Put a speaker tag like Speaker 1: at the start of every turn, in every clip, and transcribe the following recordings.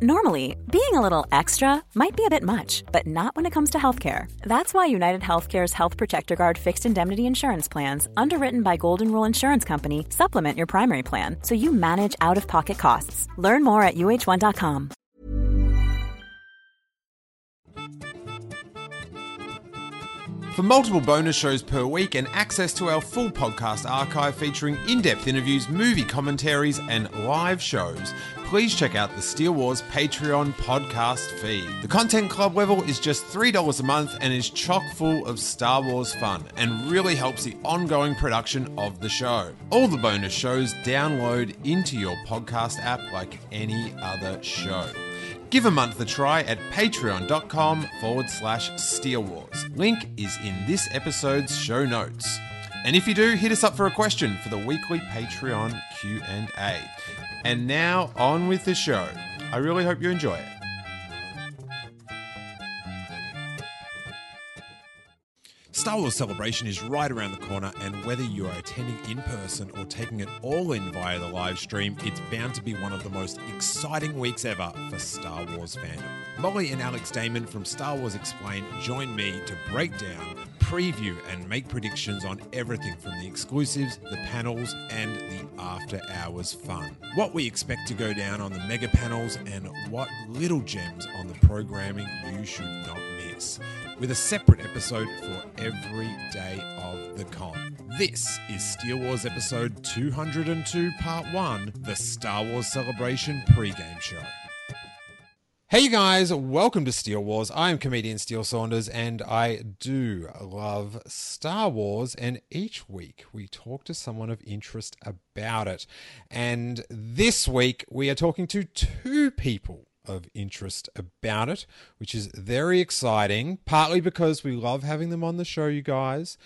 Speaker 1: Normally, being a little extra might be a bit much, but not when it comes to healthcare. That's why United Healthcare's Health Protector Guard fixed indemnity insurance plans, underwritten by Golden Rule Insurance Company, supplement your primary plan so you manage out of pocket costs. Learn more at uh1.com.
Speaker 2: For multiple bonus shows per week and access to our full podcast archive featuring in depth interviews, movie commentaries, and live shows, please check out the Steele Wars Patreon podcast feed. The Content Club level is just $3 a month and is chock full of Star Wars fun and really helps the ongoing production of the show. All the bonus shows download into your podcast app like any other show. Give a month a try at patreon.com forward slash Steele Wars. Link is in this episode's show notes. And if you do, hit us up for a question for the weekly Patreon Q&A. And now on with the show. I really hope you enjoy it. Star Wars Celebration is right around the corner, and whether you are attending in person or taking it all in via the live stream, it's bound to be one of the most exciting weeks ever for Star Wars fandom. Molly and Alex Damon from Star Wars Explained join me to break down, preview, and make predictions on everything from the exclusives, the panels, and the after hours fun. What we expect to go down on the mega panels, and what little gems on the programming you should not miss with a separate episode for every day of the con. This is Steele Wars episode 202, part 1, the Star Wars Celebration pregame show. Hey you guys, welcome to Steele Wars. I am comedian Steele Saunders and I do love Star Wars and each week we talk to someone of interest about it. And this week we are talking to two people of interest about it, which is very exciting, partly because we love having them on the show, you guys,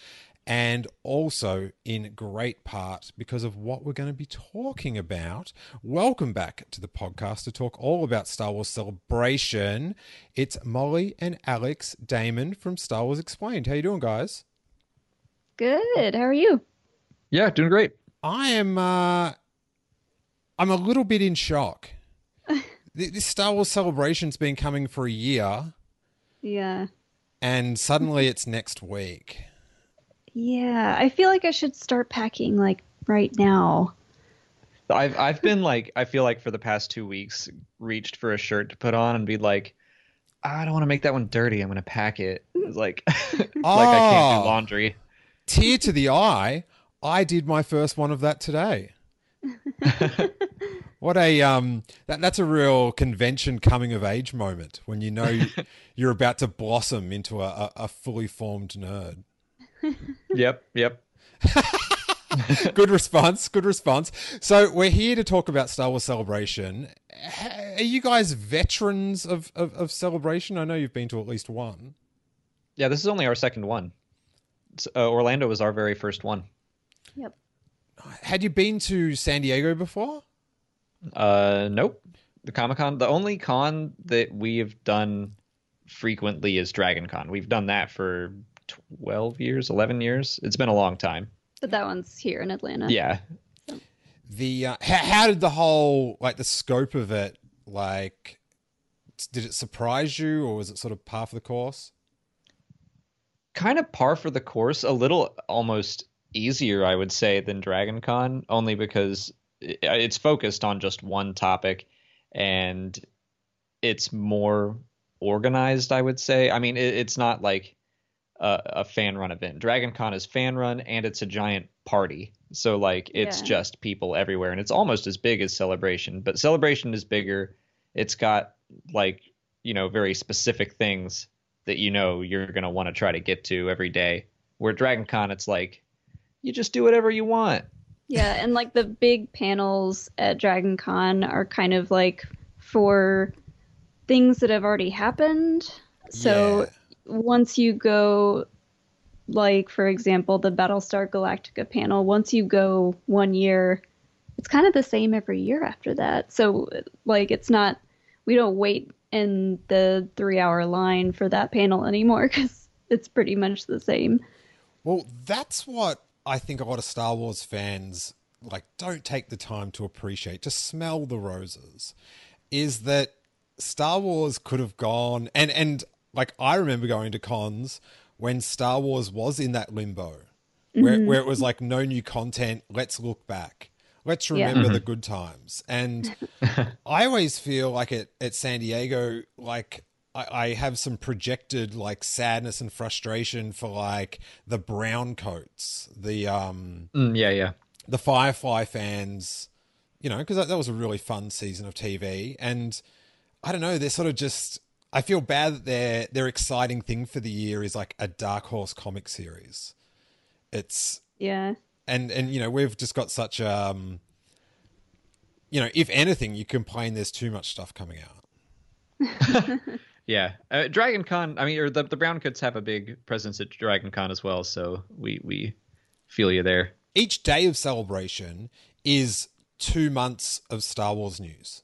Speaker 2: and also in great part because of what we're going to be talking about. Welcome back to the podcast to talk all about Star Wars Celebration. It's Molly and Alex Damon from Star Wars Explained. How you doing, guys?
Speaker 3: Good. How are you?
Speaker 4: Yeah, doing great.
Speaker 2: I am uh I'm a little bit in shock this Star Wars celebration's been coming for a year.
Speaker 3: Yeah.
Speaker 2: And suddenly it's next week.
Speaker 3: Yeah, I feel like I should start packing like right now.
Speaker 4: I've I've been like I feel like for the past two weeks reached for a shirt to put on and be like, ah, I don't want to make that one dirty. I'm gonna pack it. It's like like I can't do oh. laundry.
Speaker 2: Tear to the eye. I did my first one of that today. What a um that that's a real convention coming of age moment when you know you're about to blossom into a, a fully formed nerd.
Speaker 4: Yep, yep.
Speaker 2: good response. Good response. So we're here to talk about Star Wars Celebration. Are you guys veterans of, of, of Celebration? I know you've been to at least one.
Speaker 4: Yeah, this is only our second one. Uh, Orlando was our very first one.
Speaker 3: Yep.
Speaker 2: Had you been to San Diego before?
Speaker 4: Uh, nope. The Comic Con, the only con that we have done frequently is Dragon Con. We've done that for 12 years, 11 years. It's been a long time.
Speaker 3: But that one's here in Atlanta.
Speaker 4: Yeah.
Speaker 2: The uh, how, how did the whole like the scope of it like did it surprise you or was it sort of par for the course?
Speaker 4: Kind of par for the course, a little almost easier I would say than Dragon Con only because it's focused on just one topic and it's more organized i would say. I mean it, it's not like a, a, fan run event. Dragon con is fan run and it's a giant party. So like it's yeah. just people everywhere and it's almost as big as celebration but celebration is bigger. It's got like you know very specific things that you know you're going to want to try to get to every day. Where dragon con it's like you just do whatever you want
Speaker 3: yeah, and like the big panels at Dragon Con are kind of like for things that have already happened. So yeah. once you go like for example the Battlestar Galactica panel, once you go one year, it's kind of the same every year after that. So like it's not we don't wait in the 3-hour line for that panel anymore cuz it's pretty much the same.
Speaker 2: Well, that's what I think a lot of Star Wars fans like don't take the time to appreciate, to smell the roses, is that Star Wars could have gone and and like I remember going to cons when Star Wars was in that limbo where
Speaker 3: Mm-hmm.
Speaker 2: where it was like no new content, let's look back. Let's
Speaker 3: Yeah.
Speaker 2: remember the good times. And I always feel like at, at San Diego, like I, I have some projected like sadness and frustration for like the brown coats, the um
Speaker 4: Mm, yeah, yeah.
Speaker 2: the Firefly fans, you know, because that, that was a really fun season of TV. And I don't know, they're sort of just. I feel bad that their their exciting thing for the year is like a Dark Horse comic series. It's
Speaker 3: Yeah.
Speaker 2: and and you know we've just got such um. You know, if anything, you complain there's too much stuff coming out.
Speaker 4: Yeah, uh, Dragon Con. I mean, or the the Brown Coats have a big presence at Dragon Con as well, so we we feel you there.
Speaker 2: Each day of celebration is two months of Star Wars news.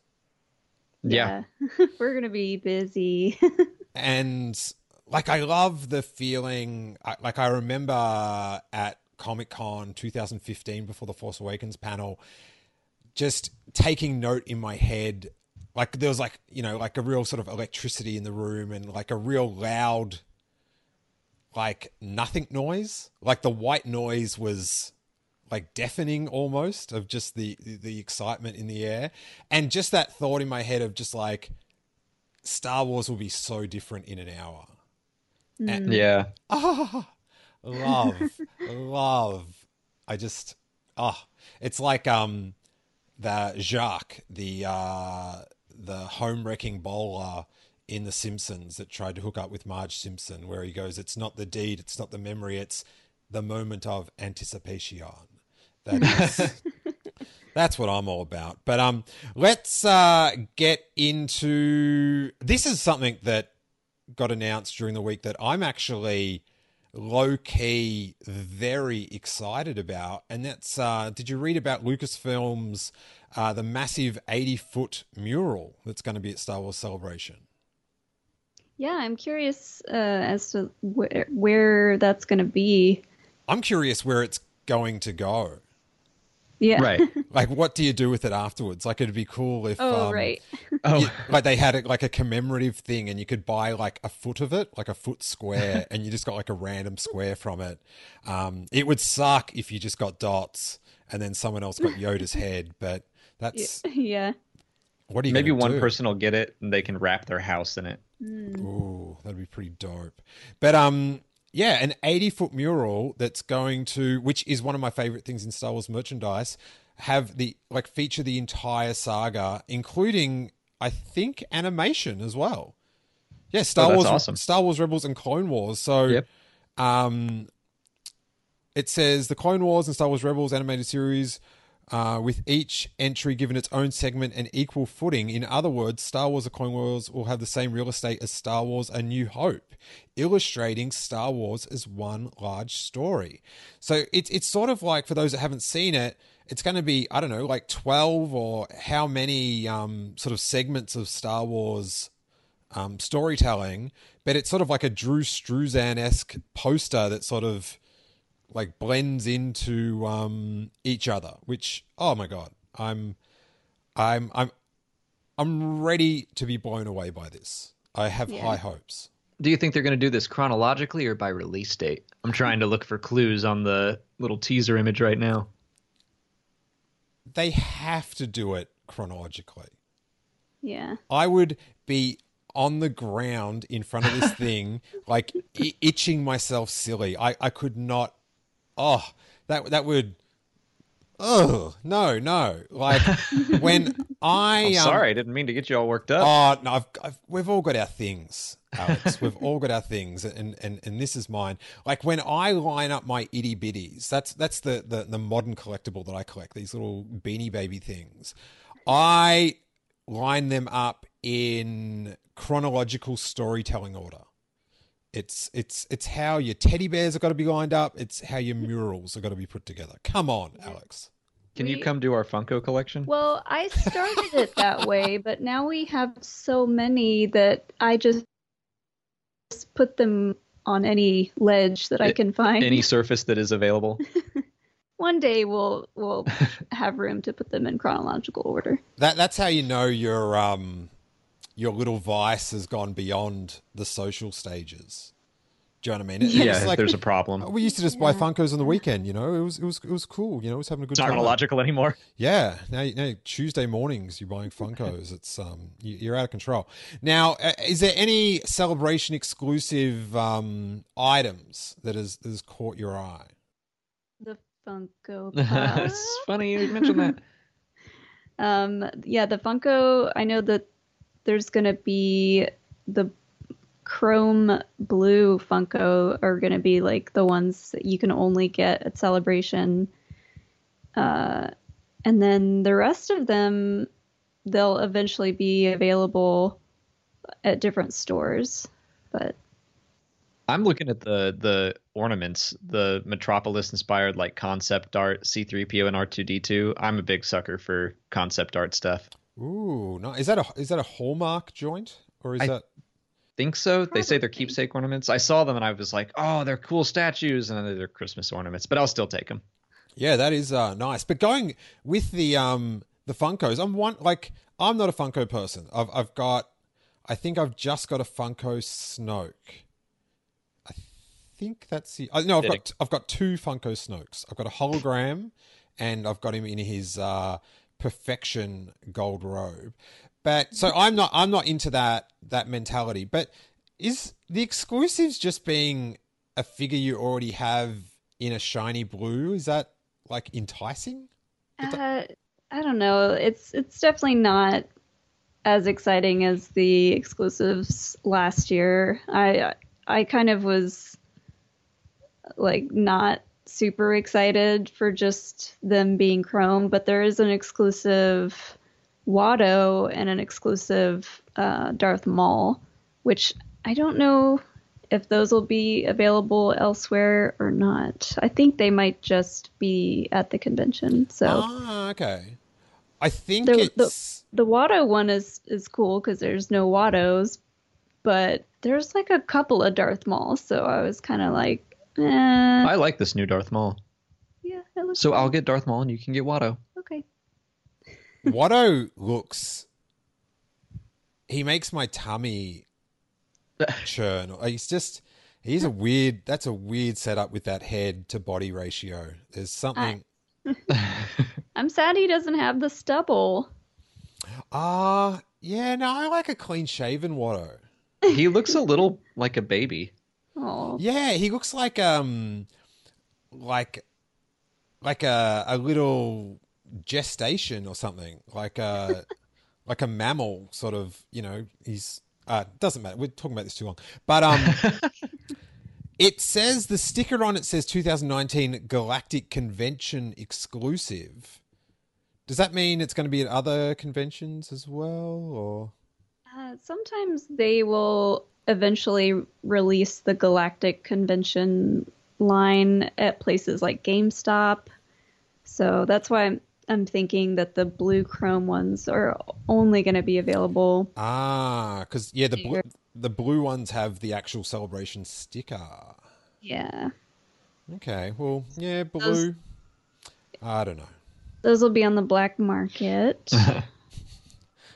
Speaker 4: Yeah,
Speaker 3: We're gonna be busy.
Speaker 2: and like I love the feeling. Like I remember at Comic Con 2015 before the Force Awakens panel, just taking note in my head. Like there was like you know like a real sort of electricity in the room and like a real loud, like nothing noise. Like the white noise was like deafening almost of just the the excitement in the air and just that thought in my head of just like Star Wars will be so different in an hour. And,
Speaker 4: yeah.
Speaker 2: ah, love, love. I just, ah, it's like um, the Jacques, the uh, the home wrecking bowler in The Simpsons that tried to hook up with Marge Simpson, where he goes, "It's not the deed, it's not the memory, it's the moment of anticipation." That is. That's what I'm all about. But um, let's uh, get into this. Is something that got announced during the week that I'm actually low key very excited about, and that's uh, did you read about Lucasfilm's uh, the massive 80 foot mural that's going to be at Star Wars Celebration?
Speaker 3: yeah, I'm curious uh, as to where where that's gonna be.
Speaker 2: I'm curious where it's going to go.
Speaker 3: Yeah.
Speaker 4: Right.
Speaker 2: Like, what do you do with it afterwards? Like, it'd be cool if
Speaker 3: Oh
Speaker 2: um,
Speaker 3: right.
Speaker 4: Oh,
Speaker 2: you- like they had it like a commemorative thing and you could buy like a foot of it like a foot square and you just got like a random square from it um it would suck if you just got dots and then someone else got yoda's head but that's
Speaker 3: yeah.
Speaker 2: what are you
Speaker 4: maybe one
Speaker 2: do?
Speaker 4: person will get it and they can wrap their house in it.
Speaker 2: Ooh, that'd be pretty dope. But um, yeah, an eighty-foot mural that's going to, which is one of my favorite things in Star Wars merchandise, have the like feature the entire saga, including I think animation as well. Yeah, Star
Speaker 4: Oh,
Speaker 2: Wars,
Speaker 4: awesome.
Speaker 2: Star Wars Rebels and Clone Wars. So,
Speaker 4: Yep.
Speaker 2: um, it says the Clone Wars and Star Wars Rebels animated series, uh, with each entry given its own segment and equal footing. In other words, Star Wars: The Clone Wars will have the same real estate as Star Wars: A New Hope, illustrating Star Wars as one large story. So it's it's sort of like for those that haven't seen it. It's going to be I don't know like twelve or how many um, sort of segments of Star Wars um, storytelling, but it's sort of like a Drew Struzan esque poster that sort of like blends into um, each other. Which oh my god, I'm I'm I'm I'm ready to be blown away by this. I have
Speaker 3: Yeah.
Speaker 2: high hopes.
Speaker 4: Do you think they're going to do this chronologically or by release date? I'm trying to look for clues on the little teaser image right now.
Speaker 2: They have to do it chronologically.
Speaker 3: Yeah.
Speaker 2: I would be on the ground in front of this thing, like I- itching myself silly. I, I could not. Oh, that that would. Oh no no! Like when I
Speaker 4: I'm
Speaker 2: um,
Speaker 4: sorry, I didn't mean to get you all worked up.
Speaker 2: Oh no, I've, I've, we've all got our things, Alex. we've all got our things, and, and and this is mine. Like when I line up my itty bitties, that's that's the, the the modern collectible that I collect. These little beanie baby things. I line them up in chronological storytelling order. It's it's it's how your teddy bears have got to be lined up. It's how your murals are got to be put together. Come on, Alex.
Speaker 4: Can you come to our Funko collection?
Speaker 3: Well, I started it that way, but now we have so many that I just just put them on any ledge that I can find.
Speaker 4: Any surface that is available.
Speaker 3: One day we'll we'll have room to put them in chronological order.
Speaker 2: That that's how you know you're um your little vice has gone beyond the social stages. Do you know what I mean? It-
Speaker 4: Yeah,
Speaker 2: it's like-
Speaker 4: there's a problem.
Speaker 2: We used to just buy Funkos on the weekend. You know, it was it was it was cool. You know, it was having a good
Speaker 4: It's not
Speaker 2: time.
Speaker 4: chronological anymore.
Speaker 2: Yeah, now, now Tuesday mornings you're buying Funkos. It's um you- you're out of control. Now, uh, is there any celebration exclusive um items that has that has caught your eye?
Speaker 3: The Funko
Speaker 4: it's funny you mentioned that.
Speaker 3: Um, yeah, the Funko. I know that there's gonna be the chrome blue Funko are gonna be like the ones that you can only get at Celebration. Uh, and then the rest of them, they'll eventually be available at different stores. But
Speaker 4: I'm looking at the the ornaments, the Metropolis inspired like concept art, C3PO and R2D2. I'm a big sucker for concept art stuff.
Speaker 2: Ooh, no, is that a is that a Hallmark joint or is
Speaker 4: I-
Speaker 2: that?
Speaker 4: Think so? They say they're keepsake ornaments. I saw them and I was like, "Oh, they're cool statues," and then they're Christmas ornaments. But I'll still take them.
Speaker 2: Yeah, that is uh, nice. But going with the um the Funkos, I'm one like I'm not a Funko person. I've I've got I think I've just got a Funko Snoke. I think that's the uh, no. I've got I've got two Funko Snokes. I've got a hologram, and I've got him in his uh, perfection gold robe. But so I'm not I'm not into that that mentality. But is the exclusives just being a figure you already have in a shiny blue? Is that like enticing?
Speaker 3: Uh, I don't know. It's it's definitely not as exciting as the exclusives last year. I I kind of was like not super excited for just them being chrome, but there is an exclusive Watto and an exclusive uh, Darth Maul, which I don't know if those will be available elsewhere or not. I think they might just be at the convention. So
Speaker 2: Ah, okay. I think
Speaker 3: The- the-
Speaker 2: it's
Speaker 3: the Watto one is is cool because there's no Wattos, but there's like a couple of Darth Mauls, so I was kind of like, eh,
Speaker 4: I like this new Darth Maul.
Speaker 3: yeah, it looks
Speaker 4: So
Speaker 3: cool.
Speaker 4: I'll get Darth Maul and you can get Watto.
Speaker 3: okay.
Speaker 2: Watto looks. He makes my tummy churn. He's just. He's a weird. That's a weird setup with that head to body ratio. There's something.
Speaker 3: I'm sad he doesn't have the stubble.
Speaker 2: Ah, yeah. No, I like a clean shaven Watto.
Speaker 4: he looks a little like a baby.
Speaker 3: Oh,
Speaker 2: Yeah, he looks like um, like, like a a little gestation or something. Like a like a mammal, sort of. You know, he's uh doesn't matter. We're talking about this too long, but um. It says the sticker on it says 2019 Galactic Convention exclusive. Does that mean it's going to be at other conventions as well, or?
Speaker 3: uh, sometimes they will eventually release the Galactic Convention line at places like GameStop. So that's why I'm I'm thinking that the blue chrome ones are only going to be available
Speaker 2: Ah, because yeah, the blue, the blue ones have the actual celebration sticker.
Speaker 3: Yeah.
Speaker 2: Okay, well, yeah, blue.
Speaker 3: Those-
Speaker 2: I don't know.
Speaker 3: Those will be on the black market.
Speaker 2: I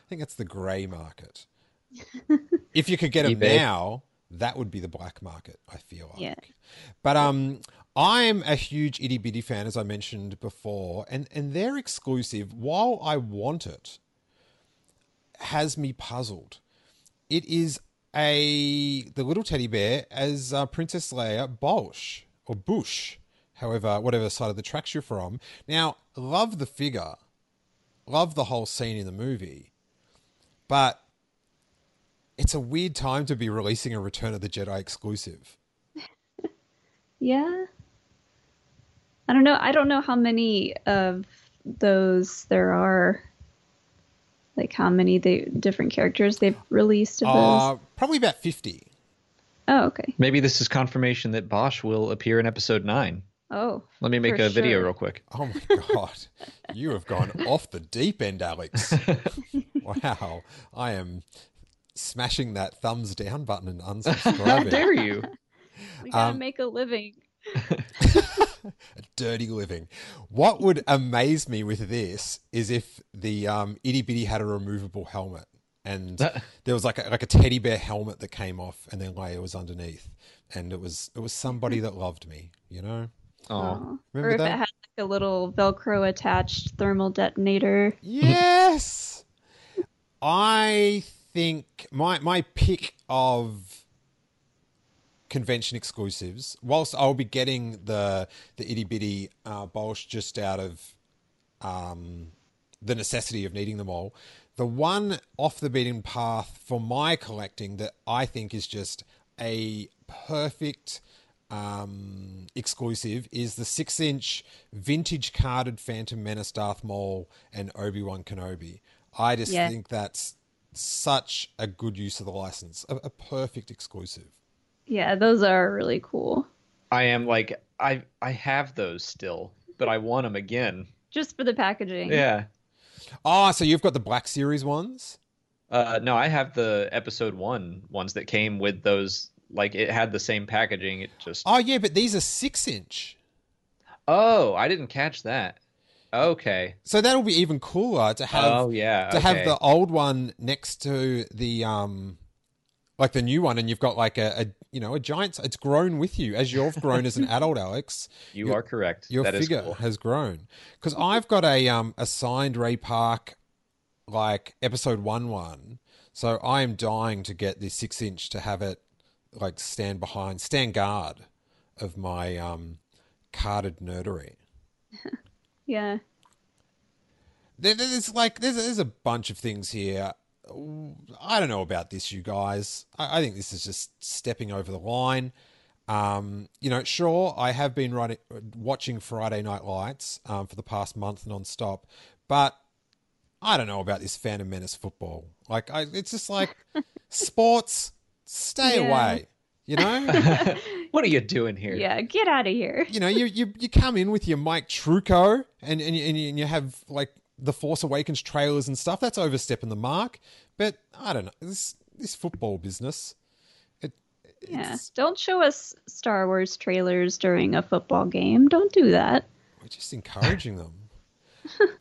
Speaker 2: think it's the grey market. if you could get them
Speaker 4: eBay.
Speaker 2: now, that would be the black market. I feel like.
Speaker 3: Yeah.
Speaker 2: But um, I'm a huge itty bitty fan, as I mentioned before, and and their exclusive, while I want it, has me puzzled. It is a the little teddy bear as uh, Princess Leia Bolsh or Bush, however, whatever side of the tracks you're from. Now, love the figure, love the whole scene in the movie, but it's a weird time to be releasing a Return of the Jedi exclusive.
Speaker 3: yeah. I don't know. I don't know how many of those there are. Like how many they different characters they've released of
Speaker 2: Uh,
Speaker 3: those.
Speaker 2: probably about 50.
Speaker 3: Oh, okay.
Speaker 4: Maybe this is confirmation that Bosch will appear in episode nine.
Speaker 3: Oh.
Speaker 4: Let me make
Speaker 3: For
Speaker 4: a video real quick.
Speaker 2: Oh my god. you have gone off the deep end, Alex. wow. I am smashing that thumbs down button and unsubscribing.
Speaker 4: How dare you?
Speaker 3: We gotta
Speaker 2: Um,
Speaker 3: make a living.
Speaker 2: a dirty living. What would amaze me with this is if the um, itty bitty had a removable helmet. and there was like a, like a teddy bear helmet that came off, and then Leia was underneath, and it was it was somebody that loved me, you know.
Speaker 4: Oh,
Speaker 3: Aw.
Speaker 2: Remember
Speaker 3: or if
Speaker 2: that?
Speaker 3: it had like a little Velcro attached thermal detonator.
Speaker 2: Yes. I think my my pick of convention exclusives, whilst I'll be getting the the itty bitty uh, Bolsh just out of um, the necessity of needing them all, the one off the beaten path for my collecting that I think is just a perfect um, exclusive is the six inch vintage carded Phantom Menace, Darth Maul, and Obi Wan Kenobi. I just
Speaker 3: Yeah.
Speaker 2: think that's such a good use of the license, a, a perfect exclusive.
Speaker 3: Yeah, those are really cool.
Speaker 4: I am like I I have those still, but I want them again.
Speaker 3: Just for the packaging.
Speaker 4: Yeah.
Speaker 2: Ah, so you've got the Black Series ones?
Speaker 4: Uh, no, I have the episode one ones that came with those. Like it had the same packaging. It just.
Speaker 2: Oh, yeah, but these are six inch.
Speaker 4: Oh, I didn't catch that. Okay.
Speaker 2: So that'll be even cooler to have
Speaker 4: oh yeah.
Speaker 2: to have the old one next to the um like the new one and you've got like a, a you know a giant it's grown with you as you've grown as an adult alex
Speaker 4: You
Speaker 2: your-
Speaker 4: are correct.
Speaker 2: your
Speaker 4: That is
Speaker 2: figure
Speaker 4: cool.
Speaker 2: has grown because i've got a um a signed ray park like episode one one so i am dying to get this six inch to have it like stand behind stand guard of my um carded nerdery
Speaker 3: Yeah.
Speaker 2: There, there's like there's there's a bunch of things here. I don't know about this, you guys. I, I think this is just stepping over the line. Um, you know, sure, I have been running, watching Friday Night Lights um, for the past month non-stop, but I don't know about this Phantom Menace football. Like, I, it's just like sports. Stay
Speaker 3: Yeah.
Speaker 2: away. You know.
Speaker 4: What are you doing here?
Speaker 3: Yeah, get out of here.
Speaker 2: you know, you, you you come in with your Mike Trucco and and you, and you, have like the Force Awakens trailers and stuff. That's overstepping the mark. But I don't know this this football business. It,
Speaker 3: Yeah.
Speaker 2: it's,
Speaker 3: Don't show us Star Wars trailers during a football game. Don't do that.
Speaker 2: we're just encouraging them.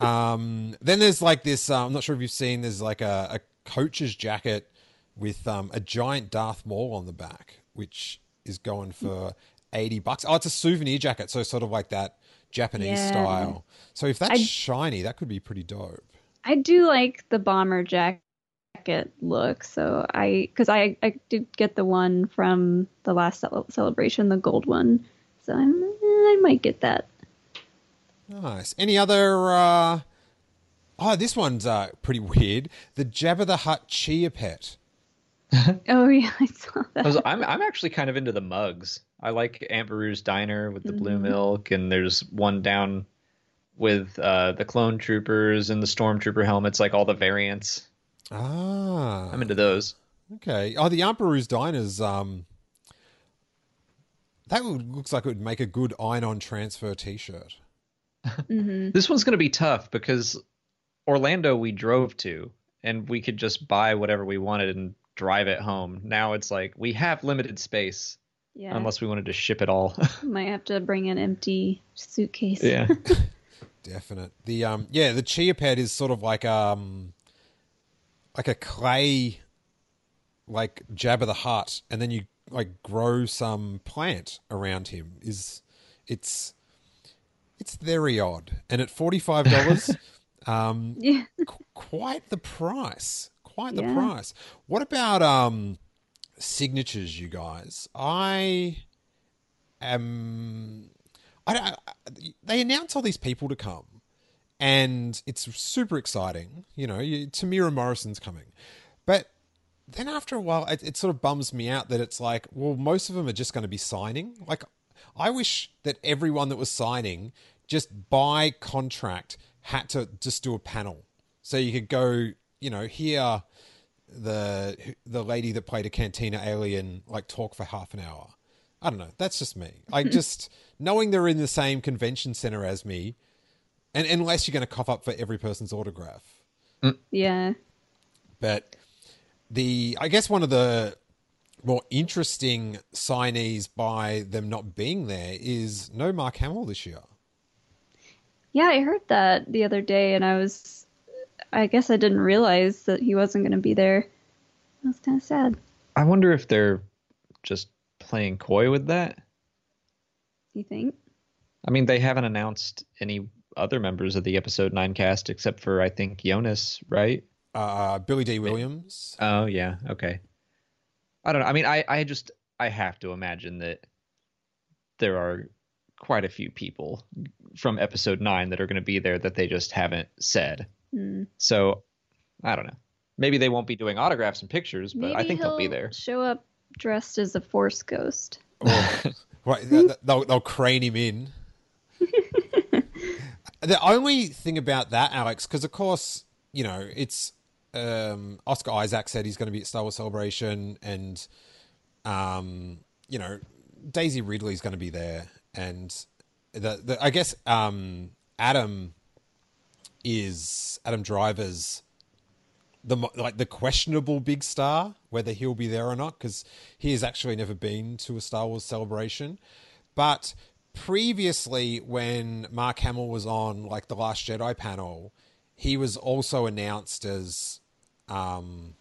Speaker 2: um, then there's like this. Uh, I'm not sure if you've seen. There's like a, a coach's jacket with um, a giant Darth Maul on the back, which is going for eighty bucks. Oh, it's a souvenir jacket, so sort of like that Japanese
Speaker 3: Yeah.
Speaker 2: style. So if that's
Speaker 3: I-
Speaker 2: shiny, that could be pretty dope.
Speaker 3: I do like the bomber jacket look, so I because I I did get the one from the last celebration, the gold one. So I'm, eh, I might get that.
Speaker 2: Nice. Any other? uh Oh, this one's uh pretty weird. The Jabba the Hutt Chia Pet.
Speaker 3: Oh yeah, I saw that.
Speaker 4: I was, I'm I'm actually kind of into the mugs. I like Aunt Beru's diner with the blue
Speaker 3: Mm-hmm.
Speaker 4: milk, and there's one down with uh, the clone troopers and the stormtrooper helmets, like all the variants.
Speaker 2: Ah,
Speaker 4: I'm into those.
Speaker 2: okay. Oh, the Emperor's Diners. Um, that would, looks like it would make a good iron-on transfer T-shirt.
Speaker 3: hmm
Speaker 4: This one's gonna be tough because Orlando we drove to, and we could just buy whatever we wanted and drive it home. Now it's like we have limited space
Speaker 3: Yeah,
Speaker 4: unless we wanted to ship it all.
Speaker 3: might have to bring an empty suitcase.
Speaker 4: yeah.
Speaker 2: Definite. The um, yeah, the Chia Pet is sort of like um, like a clay, like Jabba the Hutt, and then you like grow some plant around him. Is it's it's very odd, and at forty five dollars, um,
Speaker 3: yeah.
Speaker 2: qu- quite the price. Quite the
Speaker 3: Yeah.
Speaker 2: price. What about um signatures, you guys? I am. I, don't- I, they announce all these people to come, and it's super exciting. You know, you, Temuera Morrison's coming, but then after a while, it, it sort of bums me out that it's like, well, most of them are just going to be signing. Like, I wish that everyone that was signing just by contract had to just do a panel, so you could go, you know, hear the the lady that played a cantina alien like talk for half an hour. I don't know. That's just me. I just knowing they're in the same convention center as me, and unless you're going to cough up for every person's autograph. Mm.
Speaker 3: Yeah.
Speaker 2: But the I guess one of the more interesting signees by them not being there is no Mark Hamill this year.
Speaker 3: Yeah, I heard that the other day, and I was, I guess I didn't realize that he wasn't going to be there. That's kind of sad.
Speaker 4: I wonder if they're just playing coy with that.
Speaker 3: You think?
Speaker 4: I mean, they haven't announced any other members of the episode nine cast except for I think Joonas, right?
Speaker 2: Uh, Billy Dee Williams.
Speaker 4: Oh yeah, okay. I don't know. I mean, I I just I have to imagine that there are quite a few people from episode nine that are going to be there that they just haven't said.
Speaker 3: Hmm.
Speaker 4: So I don't know. Maybe they won't be doing autographs and pictures, but I
Speaker 3: Maybe
Speaker 4: think they'll be there.
Speaker 3: Show up dressed as a force ghost.
Speaker 2: Right, they'll, they'll crane him in. the only thing about that, Alex, because of course, you know, it's um, Oscar Isaac said he's going to be at Star Wars Celebration, and um, you know, Daisy Ridley's going to be there, and the, the I guess um, Adam is Adam Driver's the like the questionable big star, whether he'll be there or not, because he has actually never been to a Star Wars celebration. But previously, when Mark Hamill was on like the Last Jedi panel, he was also announced as, um,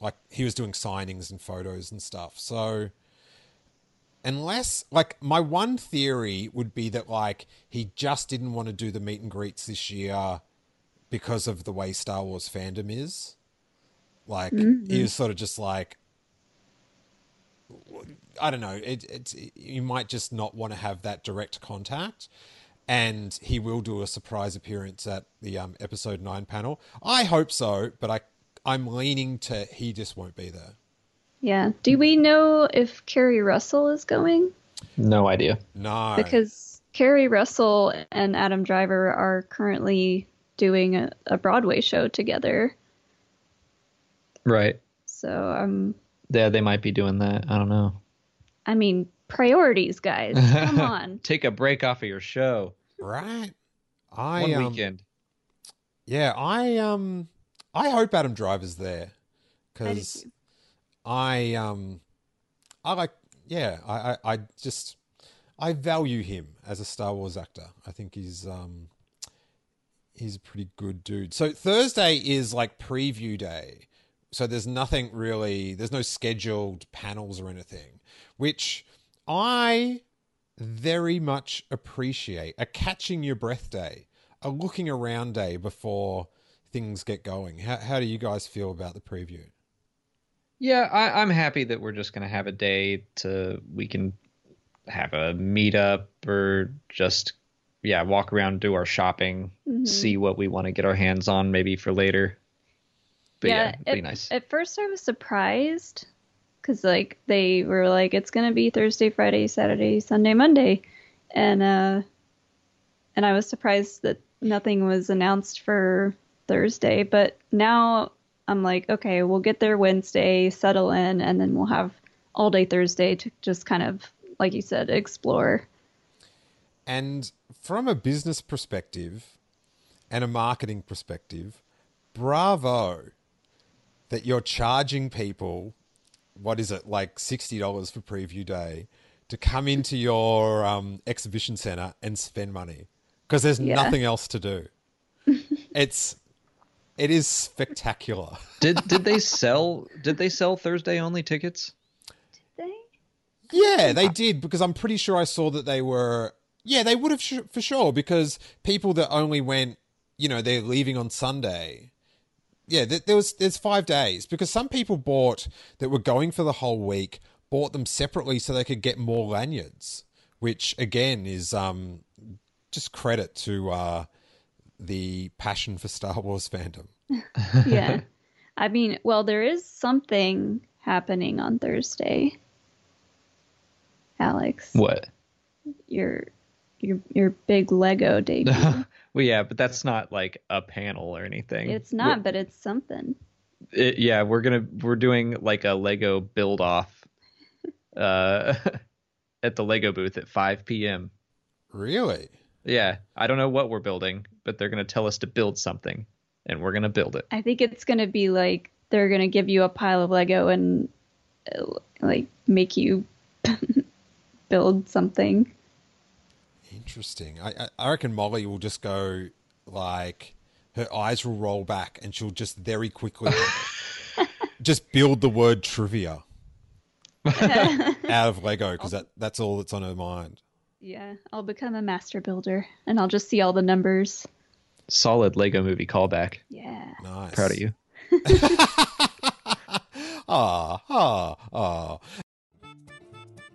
Speaker 2: like he was doing signings and photos and stuff. So unless like my one theory would be that like he just didn't want to do the meet and greets this year because of the way Star Wars fandom is. Like he was sort of just like I don't know, it it's you might just not want to have that direct contact. And he will do a surprise appearance at the um, episode nine panel. I hope so, but I I'm leaning to he just won't be there.
Speaker 3: Yeah. Do we know if Keri Russell is going?
Speaker 4: No idea.
Speaker 2: No,
Speaker 3: Because Keri Russell and Adam Driver are currently doing a, a Broadway show together.
Speaker 4: Right.
Speaker 3: So um
Speaker 4: Yeah, they might be doing that. I don't know.
Speaker 3: I mean priorities, guys. Come on.
Speaker 4: Take a break off of your show.
Speaker 2: right? I
Speaker 4: One
Speaker 2: um,
Speaker 4: weekend.
Speaker 2: Yeah, I um I hope Adam Driver's there because I, um I like yeah I, I I just I value him as a Star Wars actor. I think he's um he's a pretty good dude. So Thursday is like preview day. So there's nothing really there's no scheduled panels or anything, which I very much appreciate a catching your breath day, a looking around day before things get going. How, how do you guys feel about the preview?
Speaker 4: Yeah, I, I'm happy that we're just gonna have a day to we can have a meetup or just yeah walk around, do our shopping,
Speaker 3: Mm-hmm.
Speaker 4: see what we want to get our hands on maybe for later. But yeah, it'd
Speaker 3: at,
Speaker 4: be nice.
Speaker 3: At first, I was surprised because like they were like it's gonna be Thursday, Friday, Saturday, Sunday, Monday, and uh, and I was surprised that nothing was announced for Thursday. But now I'm like, okay, we'll get there Wednesday, settle in, and then we'll have all day Thursday to just kind of like you said, explore.
Speaker 2: And from a business perspective and a marketing perspective, bravo that you're charging people what is it like $60 for preview day to come into your um, exhibition center and spend money because there's
Speaker 3: Yeah.
Speaker 2: nothing else to do. it's it is spectacular.
Speaker 4: did did they sell did they sell Thursday only tickets?
Speaker 3: Did They?
Speaker 2: Yeah, they did because I'm pretty sure I saw that they were. Yeah, they would have sh- for sure because people that only went, you know, they're leaving on Sunday. Yeah, th- there was there's five days because some people bought that were going for the whole week bought them separately so they could get more lanyards, which again is um just credit to uh the passion for Star Wars fandom.
Speaker 3: yeah. I mean, well, there is something happening on Thursday. Alex,
Speaker 4: What?
Speaker 3: your your your big Lego debut.
Speaker 4: well, yeah, but that's not like a panel or anything.
Speaker 3: it's not, but it's something.
Speaker 4: It, yeah, we're gonna we're doing like a Lego build off, uh, at the Lego booth at 5 p.m.
Speaker 2: Really?
Speaker 4: Yeah, I don't know what we're building, but they're gonna tell us to build something, and we're gonna build it.
Speaker 3: I think it's gonna be like they're gonna give you a pile of Lego and uh, like make you build something.
Speaker 2: Interesting. I, I- I reckon Molly will just go like her eyes will roll back and she'll just very quickly just build the word trivia out of Lego because that, that's all that's on her mind.
Speaker 3: Yeah, I'll become a master builder and I'll just see all the numbers.
Speaker 4: Solid Lego movie callback.
Speaker 3: Yeah.
Speaker 2: Nice.
Speaker 4: Proud of you.
Speaker 2: Ah, ah, ah.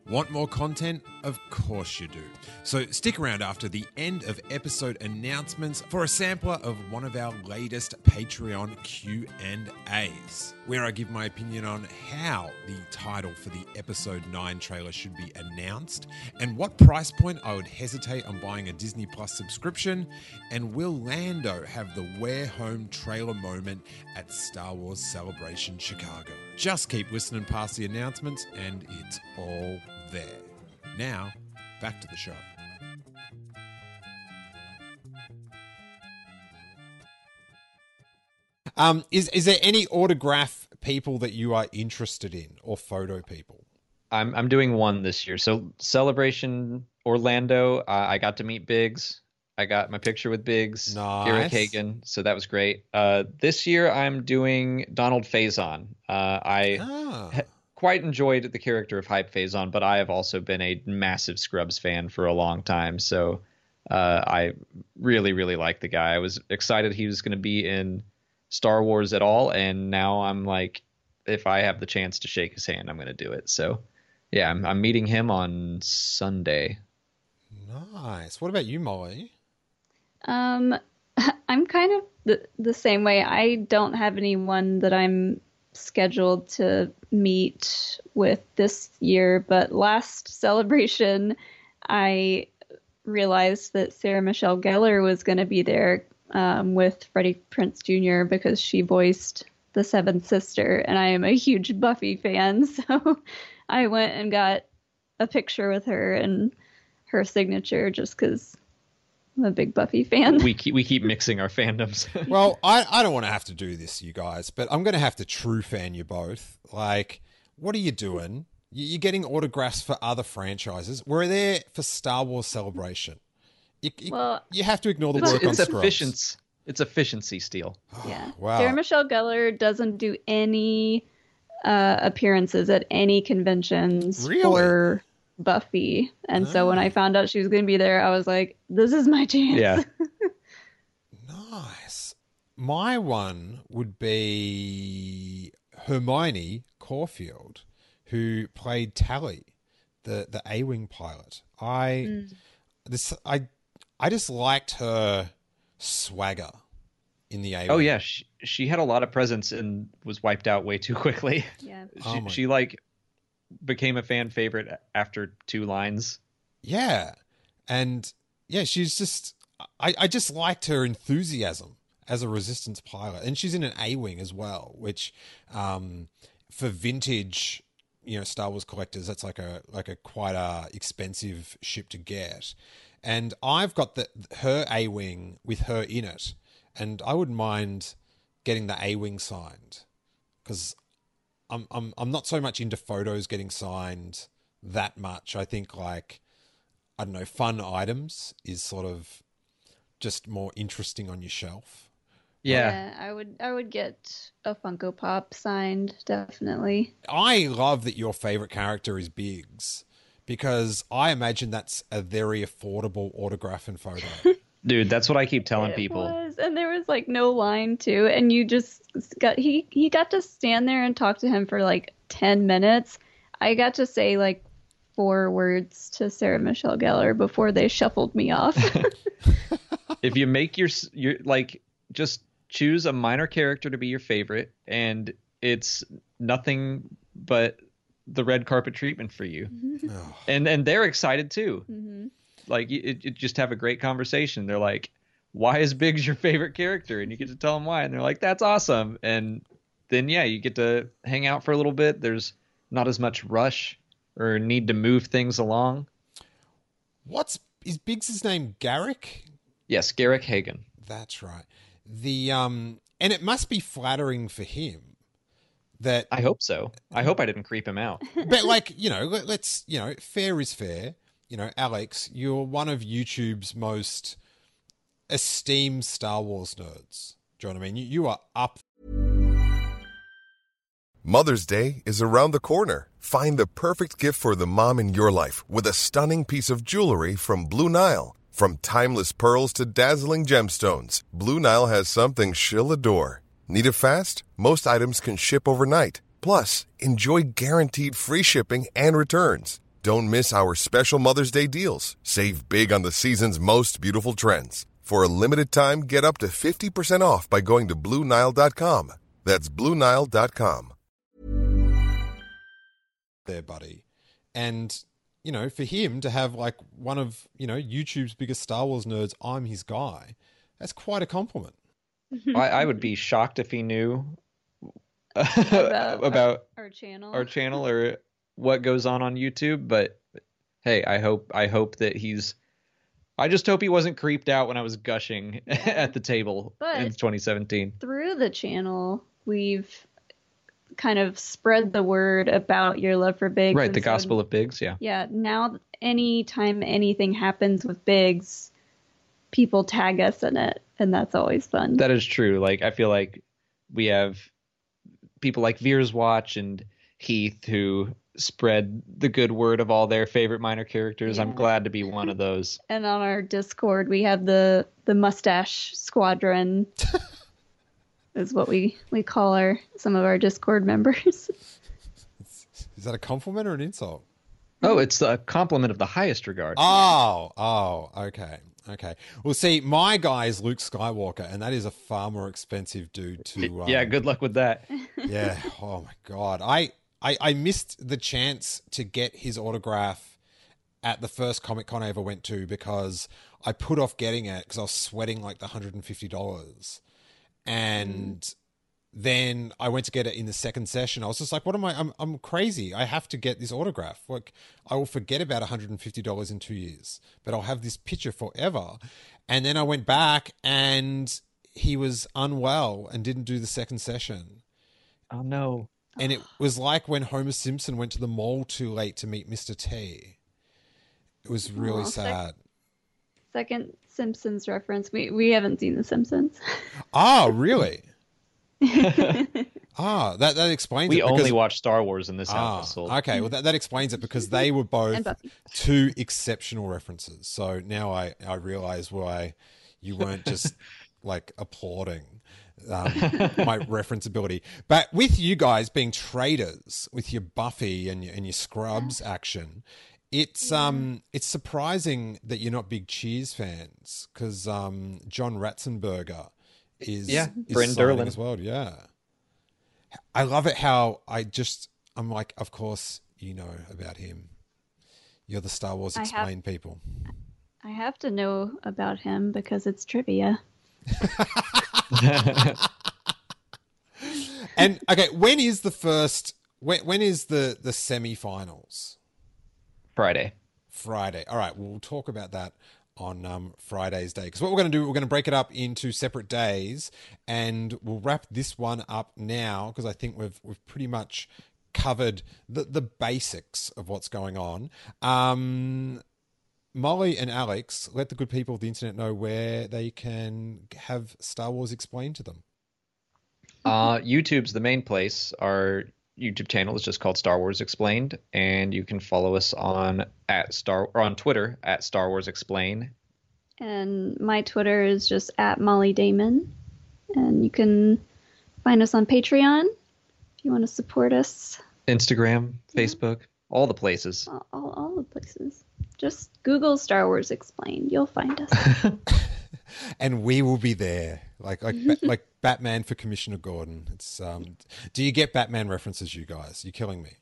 Speaker 2: Want more content? Of course you do. So stick around after the end of episode announcements for a sampler of one of our latest Patreon Q&As, where I give my opinion on how the title for the episode 9 trailer should be announced and what price point I would hesitate on buying a Disney Plus subscription and will Lando have the where home trailer moment at Star Wars Celebration Chicago. Just keep listening past the announcements and it's all there. Now, back to the show. Um, is is there any autograph people that you are interested in, or photo people?
Speaker 4: I'm I'm doing one this year. So celebration Orlando. Uh, I got to meet Biggs. I got my picture with Biggs,
Speaker 2: Nice.
Speaker 4: Eric Hagon. So that was great. Uh, this year I'm doing Donald Faison. Uh, I
Speaker 2: Ah,
Speaker 4: quite enjoyed the character of Hype Fazon, but I have also been a massive Scrubs fan for a long time. So uh, I really, really like the guy. I was excited he was going to be in Star Wars at all, and now I'm like, if I have the chance to shake his hand, I'm going to do it. So yeah, I'm, I'm meeting him on Sunday.
Speaker 2: nice. What about you, Molly?
Speaker 3: Um, I'm kind of the, the same way. I don't have anyone that I'm scheduled to meet with this year, but last celebration, I realized that Sarah Michelle Gellar was going to be there um, with Freddie Prinze Jr. because she voiced the Seventh Sister, and I am a huge Buffy fan, so I went and got a picture with her and her signature just because I'm a big Buffy fan.
Speaker 4: We keep we keep mixing our fandoms.
Speaker 2: Well, I, I don't want to have to do this, you guys, but I'm going to have to true fan you both. Like, what are you doing? You- You're getting autographs for other franchises. We're there for Star Wars Celebration. You, you,
Speaker 3: Well,
Speaker 2: you have to ignore the
Speaker 4: it's
Speaker 2: work on
Speaker 4: it's
Speaker 2: Scrubs.
Speaker 4: efficiency. It's efficiency Steele.
Speaker 3: Yeah.
Speaker 2: Wow.
Speaker 3: Sarah Michelle Gellar doesn't do any uh, appearances at any conventions
Speaker 2: Really?
Speaker 3: for Buffy. And so when I ah. found out she was going to be there, I was like, this is my chance.
Speaker 4: Yeah.
Speaker 2: Nice. My one would be Hermione Corfield, who played Tallie, the the A wing pilot. I mm. this I I just liked her swagger in the A wing.
Speaker 4: Oh yeah, she, she had a lot of presence and was wiped out way too quickly.
Speaker 3: Yeah.
Speaker 4: She,
Speaker 2: Oh
Speaker 4: she like became a fan favorite after two lines.
Speaker 2: Yeah. And yeah, she's just I, I just liked her enthusiasm as a resistance pilot. And she's in an A Wing as well, which um for vintage, you know, Star Wars collectors, that's like a like a quite a expensive ship to get. And I've got the her A Wing with her in it. And I wouldn't mind getting the A Wing signed. Because I'm I'm I'm not so much into photos getting signed that much. I think like I don't know, fun items is sort of just more interesting on your shelf.
Speaker 4: Yeah.
Speaker 3: I would I would get a Funko Pop signed definitely.
Speaker 2: I love that your favorite character is Biggs because I imagine that's a very affordable autograph and photo.
Speaker 4: Dude, that's what I keep telling
Speaker 3: It
Speaker 4: people.
Speaker 3: was, and there was like no line too, and you just got he he got to stand there and talk to him for like ten minutes. I got to say like four words to Sarah Michelle Gellar before they shuffled me off.
Speaker 4: If you make your s- your like just choose a minor character to be your favorite and it's nothing but the red carpet treatment for you.
Speaker 2: Oh,
Speaker 4: And and they're excited too.
Speaker 3: hmm
Speaker 4: Like you, you just have a great conversation. They're like, "Why is Biggs your favorite character?" And you get to tell them why, and they're like, "That's awesome." And then yeah, you get to hang out for a little bit. There's not as much rush or need to move things along.
Speaker 2: what's is Biggs' name Garrick?
Speaker 4: Yes, Garrick Hagon.
Speaker 2: That's right. The um and it must be flattering for him that
Speaker 4: I hope so. I hope I didn't creep him out.
Speaker 2: but like you know let's you know fair is fair you know alex you're one of youtube's most esteemed Star Wars nerds. Do you know what I mean? You, you are up.
Speaker 5: Mother's Day is around the corner. Find the perfect gift for the mom in your life with a stunning piece of jewelry from Blue Nile. From timeless pearls to dazzling gemstones, Blue Nile has something she'll adore. Need it fast? Most items can ship overnight. Plus, enjoy guaranteed free shipping and returns. Don't miss our special Mother's Day deals. Save big on the season's most beautiful trends. For a limited time, get up to 50% off by going to BlueNile.com. That's BlueNile.com.
Speaker 2: there, buddy. And, you know, for him to have like one of, you know, YouTube's biggest Star Wars nerds, I'm his guy, that's quite a compliment.
Speaker 4: I, I would be shocked if he knew
Speaker 3: About
Speaker 4: about
Speaker 3: Our channel.
Speaker 4: our channel or what goes on on YouTube. But hey, I hope I hope that he's. I just hope he wasn't creeped out when I was gushing at the table
Speaker 3: But-
Speaker 4: in 2017.
Speaker 3: Through the channel, we've kind of spread the word about your love for Biggs.
Speaker 4: Right, the
Speaker 3: so-
Speaker 4: Gospel of Biggs. Yeah.
Speaker 3: Yeah, now anytime anything happens with Biggs, people tag us in it, and that's always fun.
Speaker 4: That is true. Like I feel like we have people like Veers Watch and Heath who spread the good word of all their favorite minor characters. I'm glad to be one of those.
Speaker 3: and on our Discord, we have the the mustache squadron. is what we we call our some of our Discord members.
Speaker 2: Is that a compliment or an insult?
Speaker 4: Oh, it's a compliment of the highest regard.
Speaker 2: Oh, oh, okay. Okay. Well, see, my guy is Luke Skywalker, and that is a far more expensive dude to. Um,
Speaker 4: yeah, good luck with that.
Speaker 2: Yeah. Oh my god. I, I I missed the chance to get his autograph at the first Comic Con I ever went to because I put off getting it because I was sweating like the hundred and fifty dollars, and then I went to get it in the second session. I was just like, "What am I? I'm I'm crazy. I have to get this autograph. Like, I will forget about one hundred and fifty dollars in two years, but I'll have this picture forever." And then I went back, and he was unwell and didn't do the second session.
Speaker 4: Oh no.
Speaker 2: And it was like when Homer Simpson went to the mall too late to meet Mr. T. It was really
Speaker 3: Aw, sec-
Speaker 2: sad.
Speaker 3: Second Simpsons reference. We we haven't seen The Simpsons.
Speaker 2: Ah, really? ah, that that explains
Speaker 4: We
Speaker 2: it. because-
Speaker 4: only watch Star Wars in this
Speaker 2: Ah,
Speaker 4: household.
Speaker 2: okay. Well, that, that explains it because they were both two exceptional references. So now I, I realize why you weren't just like applauding um, my reference ability. But with you guys being traders with your Buffy and your, and your Scrubs action, it's um it's surprising that you're not big Cheers fans because um, John Ratzenberger is
Speaker 4: Yeah,
Speaker 2: is Bren
Speaker 4: Derlin.
Speaker 2: as well. Yeah. I love it how I just I'm like, of course you know about him. You're the Star Wars
Speaker 3: I have-
Speaker 2: explain people.
Speaker 3: I have to know about him because it's trivia.
Speaker 2: And okay, when is the first? When when is the the semi-finals?
Speaker 4: Friday.
Speaker 2: Friday. All right, we'll talk about that on um, Friday's day. Because what we're going to do, we're going to break it up into separate days, and we'll wrap this one up now because I think we've we've pretty much covered the the basics of what's going on. Um, Molly and Alex, let the good people of the internet know where they can have Star Wars explained to them.
Speaker 4: Uh, YouTube's the main place. Our YouTube channel is just called Star Wars Explained, and you can follow us on at Star or on Twitter at Star Wars Explain.
Speaker 3: And my Twitter is just at Molly Damon. And you can find us on Patreon if you want to support us.
Speaker 4: Instagram, Facebook, all the places.
Speaker 3: All, all, all the places. Just Google Star Wars Explained. You'll find us.
Speaker 2: and we will be there, like like Ba- like Batman for Commissioner Gordon. It's um. Do you get Batman references, you guys? You're killing me.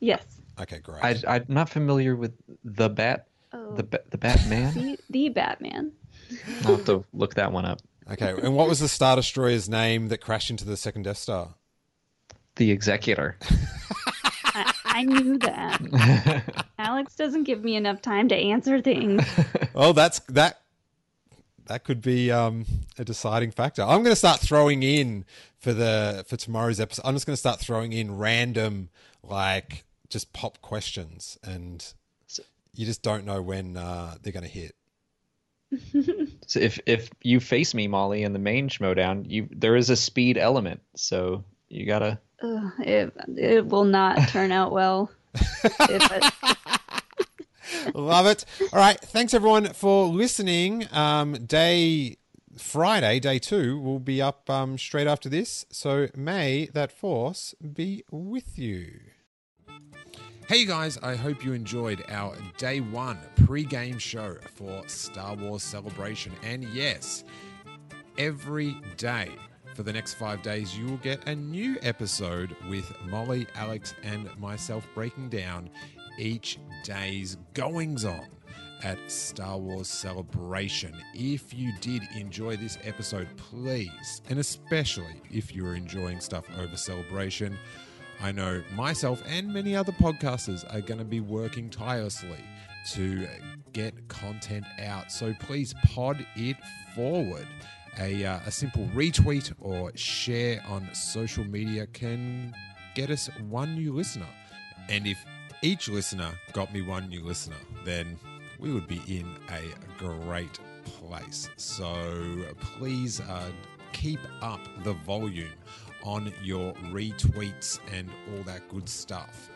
Speaker 3: yes.
Speaker 2: Okay, great.
Speaker 4: I, I'm not familiar with the Bat,
Speaker 3: Oh,
Speaker 4: the Ba- the Batman.
Speaker 3: the, the Batman.
Speaker 4: I'll have to look that one up.
Speaker 2: Okay, and what was the Star Destroyer's name that crashed into the second Death Star?
Speaker 4: The Executor.
Speaker 3: I, I knew that. Alex doesn't give me enough time to answer things.
Speaker 2: Oh, that's that. That could be um, a deciding factor. I'm going to start throwing in for the for tomorrow's episode. I'm just going to start throwing in random, like just pop questions, and you just don't know when uh, they're going to hit.
Speaker 4: So if if you face me, Molly, in the main Schmoedown, you there is a speed element, so you gotta.
Speaker 3: Ugh, it it will not turn out well. It-
Speaker 2: Love it. All right. Thanks everyone for listening. Um, day Friday, day two, will be up um, straight after this. So may that force be with you. Hey you guys, I hope you enjoyed our day one pre-game show for Star Wars Celebration. And yes, every day for the next five days, you will get a new episode with Molly, Alex, and myself breaking down each day's goings on at Star Wars Celebration. If you did enjoy this episode, please, and especially if you're enjoying stuff over Celebration, I know myself and many other podcasters are going to be working tirelessly to get content out. So please pod it forward. A, uh, a simple retweet or share on social media can get us one new listener. And if each listener got me one new listener, then we would be in a great place. So please uh, keep up the volume on your retweets and all that good stuff.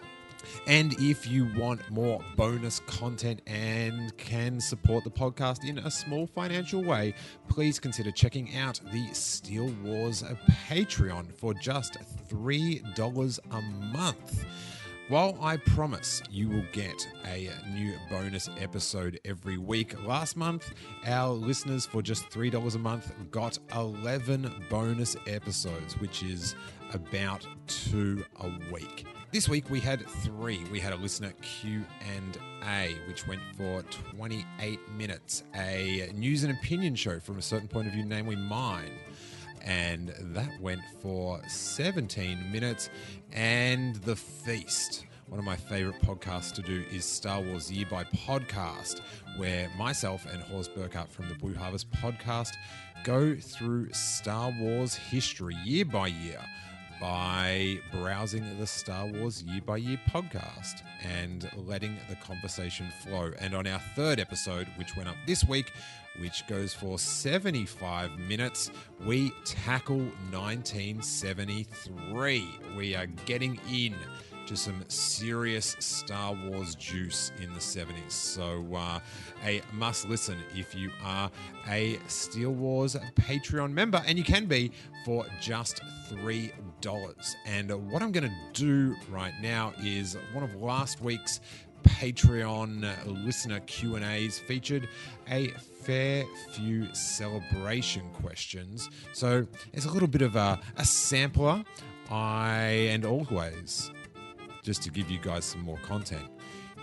Speaker 2: And if you want more bonus content and can support the podcast in a small financial way, please consider checking out the Steele Wars Patreon for just $3 a month. While I promise you will get a new bonus episode every week, last month our listeners for just $3 a month got 11 bonus episodes, which is about two a week. This week we had three. We had a listener Q and A, which went for 28 minutes, a news and opinion show from a certain point of view, namely mine and that went for 17 minutes. And The Feast. One of my favorite podcasts to do is Star Wars Year by Podcast, where myself and Horst Burkhardt from the Blue Harvest podcast go through Star Wars history year by year by browsing the Star Wars Year by Year podcast and letting the conversation flow. And on our third episode, which went up this week, which goes for 75 minutes, we tackle 1973. We are getting in some serious Star Wars juice in the 70s. So, uh, a must listen if you are a Steele Wars Patreon member, and you can be for just $3. And what I'm going to do right now is one of last week's Patreon listener Q&As featured a fair few celebration questions. So it's a little bit of a, a sampler. I and always just to give you guys some more content.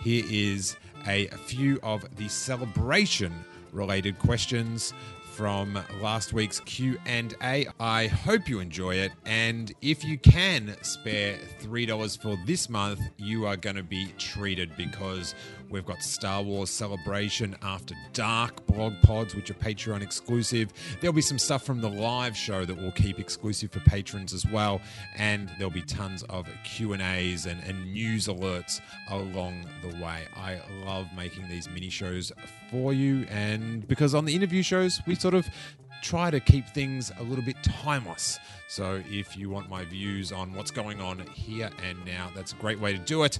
Speaker 2: Here is a few of the celebration related questions from last week's Q&A. I hope you enjoy it and if you can spare $3 for this month, you are going to be treated because we've got Star Wars Celebration After Dark blog pods which are Patreon exclusive. There'll be some stuff from the live show that we'll keep exclusive for patrons as well and there'll be tons of Q&As and, and news alerts along the way. I love making these mini shows for you and because on the interview shows we sort of try to keep things a little bit timeless. So if you want my views on what's going on here and now, that's a great way to do it.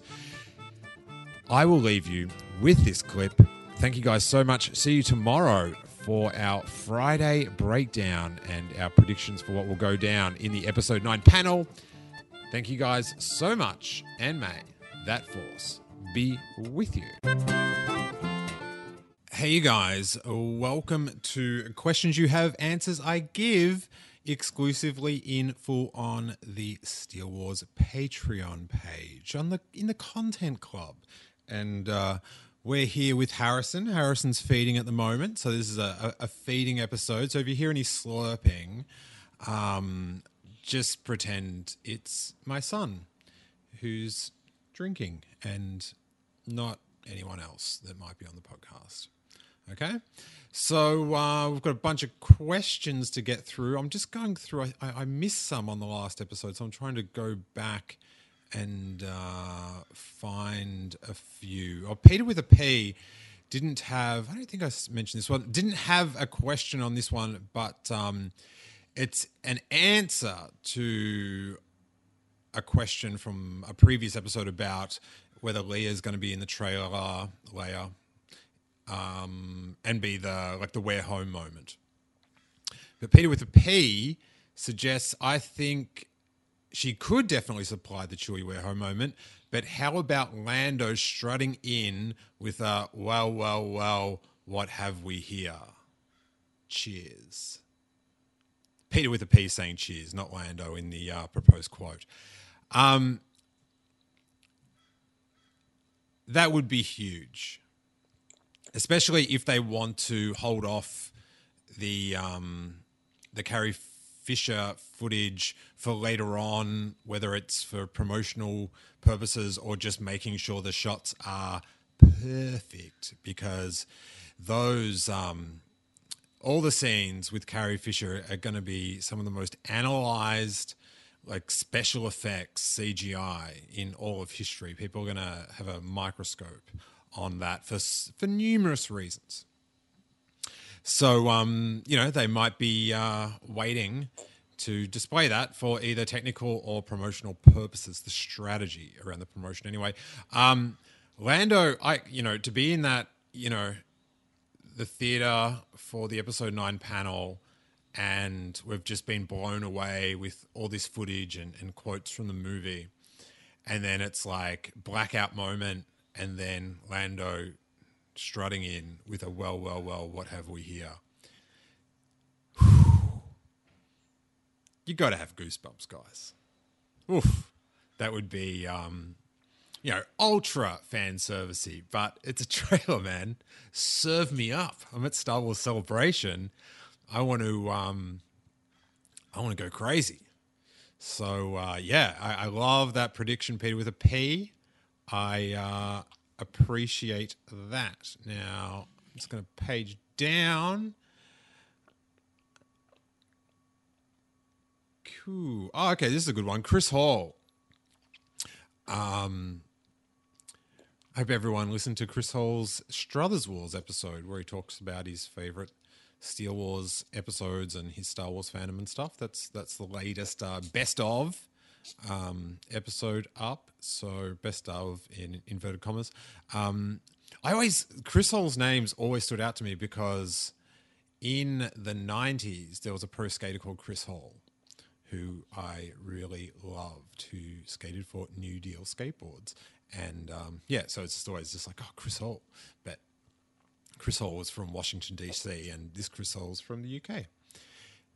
Speaker 2: I will leave you with this clip. Thank you guys so much. See you tomorrow for our Friday breakdown and our predictions for what will go down in the episode 9 panel. Thank you guys so much, and may that force be with you. Hey, you guys, welcome to Questions You Have, Answers I Give, exclusively in full on the Steele Wars Patreon page on the in the Content Club. And uh, we're here with Harrison. Harrison's feeding at the moment, so this is a, a, feeding episode. So if you hear any slurping, um, just pretend it's my son who's drinking and not anyone else that might be on the podcast. Okay. So uh, we've got a bunch of questions to get through. I'm just going through, I, I missed some on the last episode, so I'm trying to go back and uh, find a few. Oh, Peter with a P didn't have. I don't think I mentioned this one. Didn't have a question on this one, but um, it's an answer to a question from a previous episode about whether Leia's going to be in the trailer, Leia, um, and be the like the where home moment. But Peter with a P suggests I think she could definitely supply the Chewie where home moment, but how about Lando strutting in with a well, well, well, what have we here? Cheers. Peter with a P saying cheers, not Lando in the uh, proposed quote. Um, that would be huge, especially if they want to hold off the um, the Carrie Fisher footage for later on, whether it's for promotional purposes or just making sure the shots are perfect, because those um, all the scenes with Carrie Fisher are going to be some of the most analyzed like special effects CGI in all of history. People are going to have a microscope on that for for numerous reasons. So, um, you know, they might be uh, waiting to display that for either technical or promotional purposes. The strategy around the promotion, anyway. Um, Lando, I you know, to be in that, you know, the theater for the episode nine panel and we've just been blown away with all this footage and, and quotes from the movie. And then it's like blackout moment, and then Lando strutting in with a well, well, well, what have we here? You got to have goosebumps, guys. Oof, that would be, um, you know, ultra fan servicey, but it's a trailer, man. Serve me up. I'm at Star Wars Celebration. I want to um, I want to go crazy. So uh, yeah, I, I, love that prediction, Peter, with a P. I uh, appreciate that. Now I'm just going to page down. Cool. Oh, okay, this is a good one. Chris Hall. Um, I hope everyone listened to Chris Hall's Struthers Wars episode where he talks about his favorite Steele Wars episodes and his Star Wars fandom and stuff. That's that's the latest uh, best of um, episode up. So best of in inverted commas. Um, I always Chris Hall's names always stood out to me because in the '90s there was a pro skater called Chris Hall who I really loved, who skated for New Deal skateboards. And um, yeah, so it's just always just like, oh, Chris Hall. But Chris Hall was from Washington, D.C., and this Chris Hall's from the UK.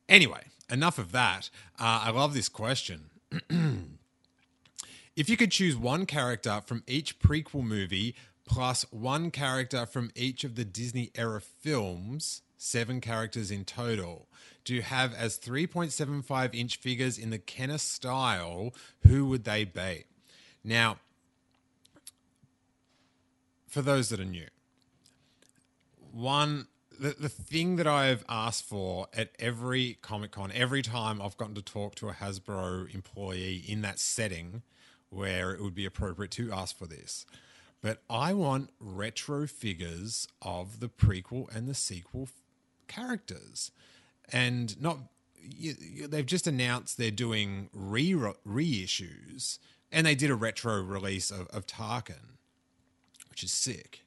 Speaker 2: Anyway, enough of that. Uh, I love this question. if you could choose one character from each prequel movie plus one character from each of the Disney era films, seven characters in total, to have as 3.75 inch figures in the Kenner style, who would they be? Now, for those that are new, one the, the thing that I've asked for at every Comic Con, every time I've gotten to talk to a Hasbro employee in that setting where it would be appropriate to ask for this, but I want retro figures of the prequel and the sequel characters, and not. They've just announced they're doing re reissues, and they did a retro release of, of Tarkin, which is sick.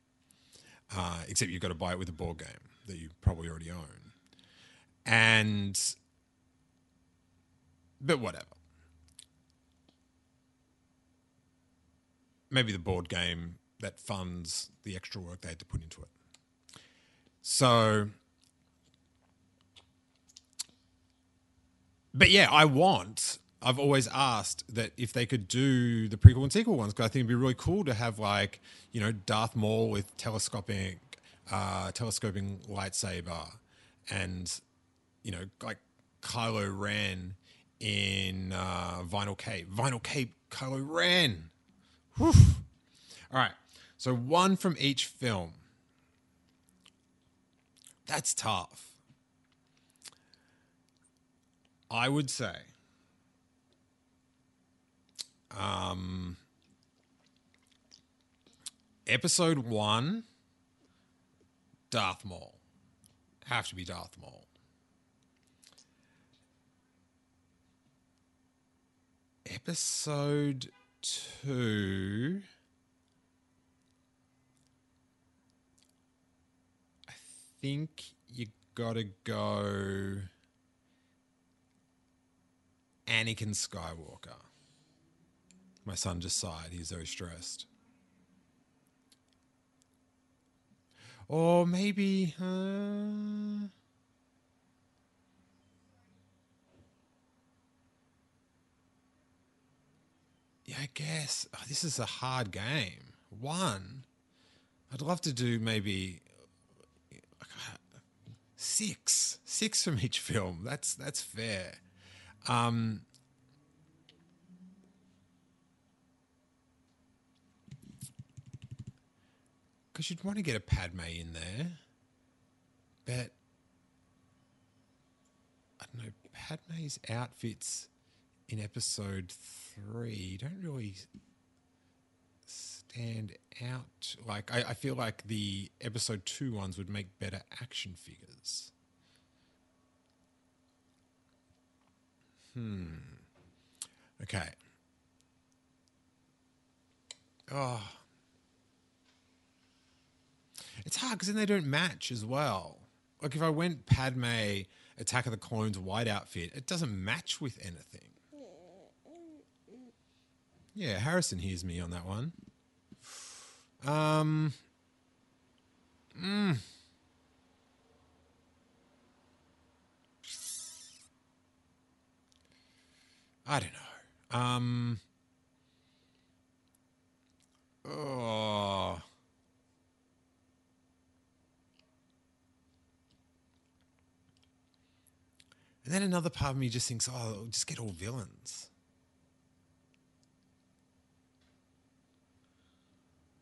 Speaker 2: Uh, except you've got to buy it with a board game that you probably already own. And, but whatever. Maybe the board game that funds the extra work they had to put into it. So, but yeah, I want I've always asked that if they could do the prequel and sequel ones, because I think it'd be really cool to have like you know Darth Maul with telescoping, uh, telescoping lightsaber, and you know like Kylo Ren in uh, Vinyl Cape, Vinyl Cape, Kylo Ren. Whew. All right, so one from each film. That's tough. I would say um, episode one Darth Maul. Have to be Darth Maul. Episode two. I think you gotta go Anakin Skywalker. My son just sighed. He's very stressed. Or maybe. Uh, yeah, I guess. Oh, this is a hard game. One. I'd love to do maybe six. Six from each film. That's that's fair. Um, because you'd want to get a Padme in there, but I don't know. Padme's outfits in episode three don't really stand out. Like I, I feel like the episode two ones would make better action figures. Hmm. Okay. Oh. It's hard because then they don't match as well. Like if I went Padme Attack of the Clones white outfit, it doesn't match with anything. Yeah, Harrison hears me on that one. Um. Mm. I don't know. Um. Oh. And then another part of me just thinks, oh, just get all villains.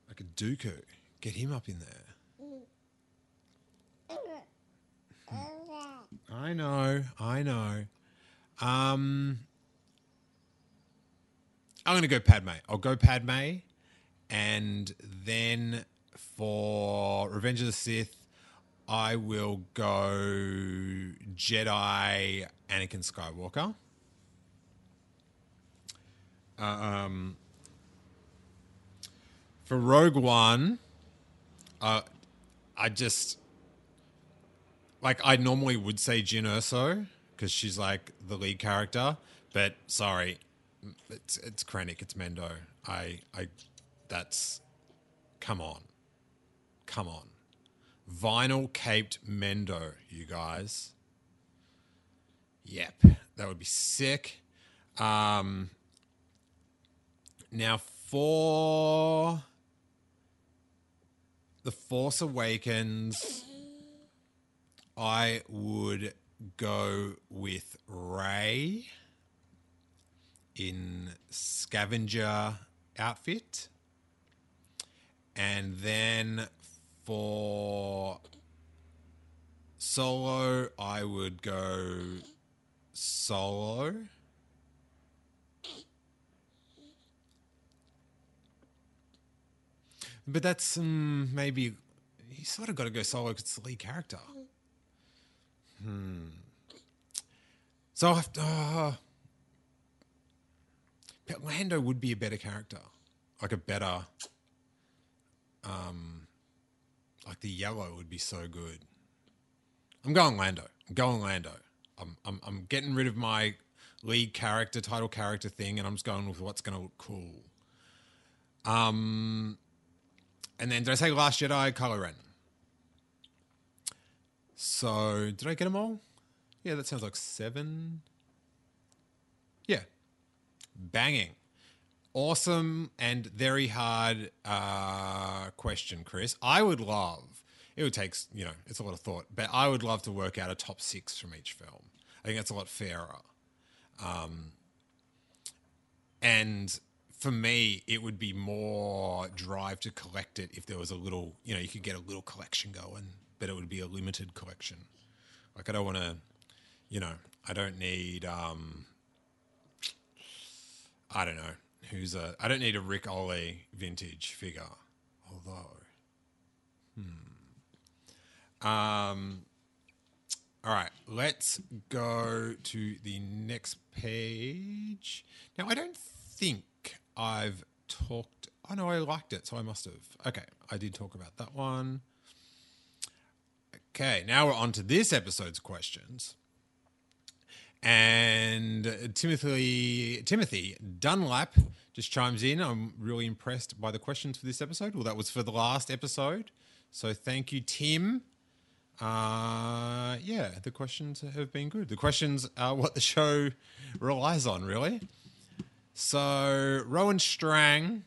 Speaker 2: Like a Dooku. Get him up in there. I know, I know. Um, I'm going to go Padme. I'll go Padme. And then for Revenge of the Sith, I will go Jedi Anakin Skywalker. Uh, um, for Rogue One, uh, I just like I normally would say Jyn Erso because she's like the lead character, but sorry, it's it's Krennic, it's Mendo. I I that's come on, come on vinyl caped Mendo, you guys. Yep, that would be sick. Um, now for the Force Awakens, I would go with Rey in scavenger outfit. And then for solo, I would go solo. But that's um, maybe you sort of got to go solo because it's the lead character. Hmm. So I have to. Uh, Lando would be a better character, like a better um, like the yellow would be so good. I'm going Lando. I'm going Lando. I'm, I'm, I'm getting rid of my lead character, title character thing, and I'm just going with what's going to look cool. Um, and then did I say Last Jedi, Kylo Ren? So did I get them all? Yeah, that sounds like seven. Yeah, banging awesome and very hard uh, question, Chris. I would love. It would take you know it's a lot of thought, but I would love to work out a top six from each film. I think that's a lot fairer. Um, and for me, it would be more drive to collect it if there was a little, you know, you could get a little collection going, but it would be a limited collection. Like I don't want to, you know, I don't need, um, I don't know, who's a. I don't need a Ric Olié vintage figure, although. Hmm. Um, all right, let's go to the next page. Now, I don't think I've talked. Oh no, I liked it, so I must have. Okay, I did talk about that one. Okay, now we're on to this episode's questions. And Timothy Timothy Dunlap just chimes in. I'm really impressed by the questions for this episode. Well, that was for the last episode. So thank you, Tim. Uh, yeah, the questions have been good. The questions are what the show relies on, really. So Rowan Strang,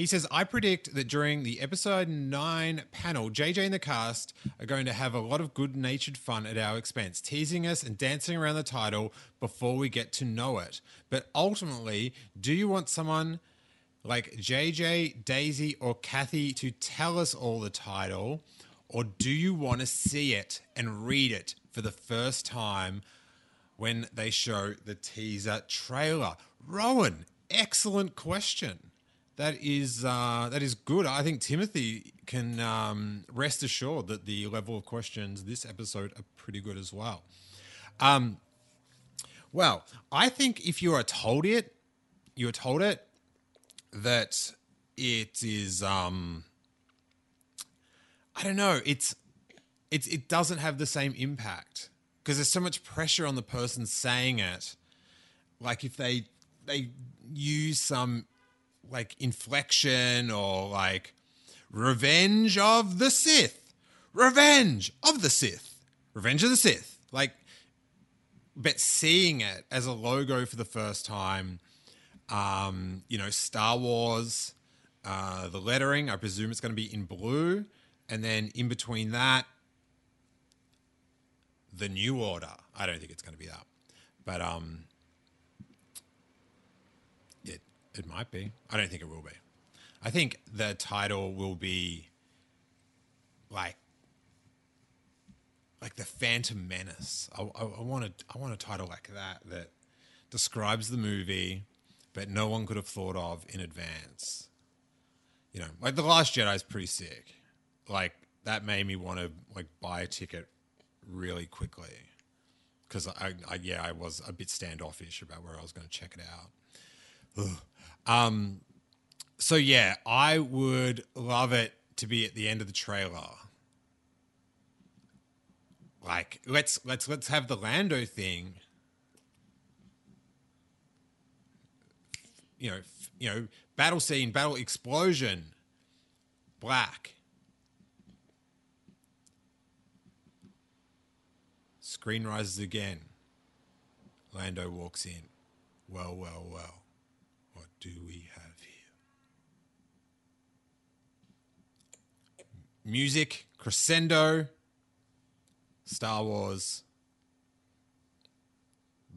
Speaker 2: he says, I predict that during the episode nine panel, JJ and the cast are going to have a lot of good natured fun at our expense, teasing us and dancing around the title before we get to know it. But ultimately, do you want someone like JJ, Daisy, or Kathy to tell us all the title? Or do you want to see it and read it for the first time when they show the teaser trailer? Rowan, excellent question. That is uh, that is good. I think Timothy can um, rest assured that the level of questions this episode are pretty good as well. Um, well, I think if you are told it, you are told it that it is. Um, I don't know. It's it's it doesn't have the same impact because there's so much pressure on the person saying it. Like if they they use some like inflection or like revenge of the Sith, revenge of the Sith, revenge of the Sith. Like, but seeing it as a logo for the first time, um, you know, Star Wars, uh, the lettering, I presume it's going to be in blue. And then in between that, the New Order. I don't think it's going to be that. But um, it might be. I don't think it will be. I think the title will be like like the Phantom Menace. I, I, I want a, I want a title like that that describes the movie, but no one could have thought of in advance. You know, like the Last Jedi is pretty sick. Like that made me want to like buy a ticket really quickly because I, I yeah I was a bit standoffish about where I was going to check it out. Um, so yeah, I would love it to be at the end of the trailer. Like let's let's let's have the Lando thing. You know, you know, battle scene, battle explosion, black. Screen rises again. Lando walks in. Well, well, well do we have here? Music, crescendo, Star Wars,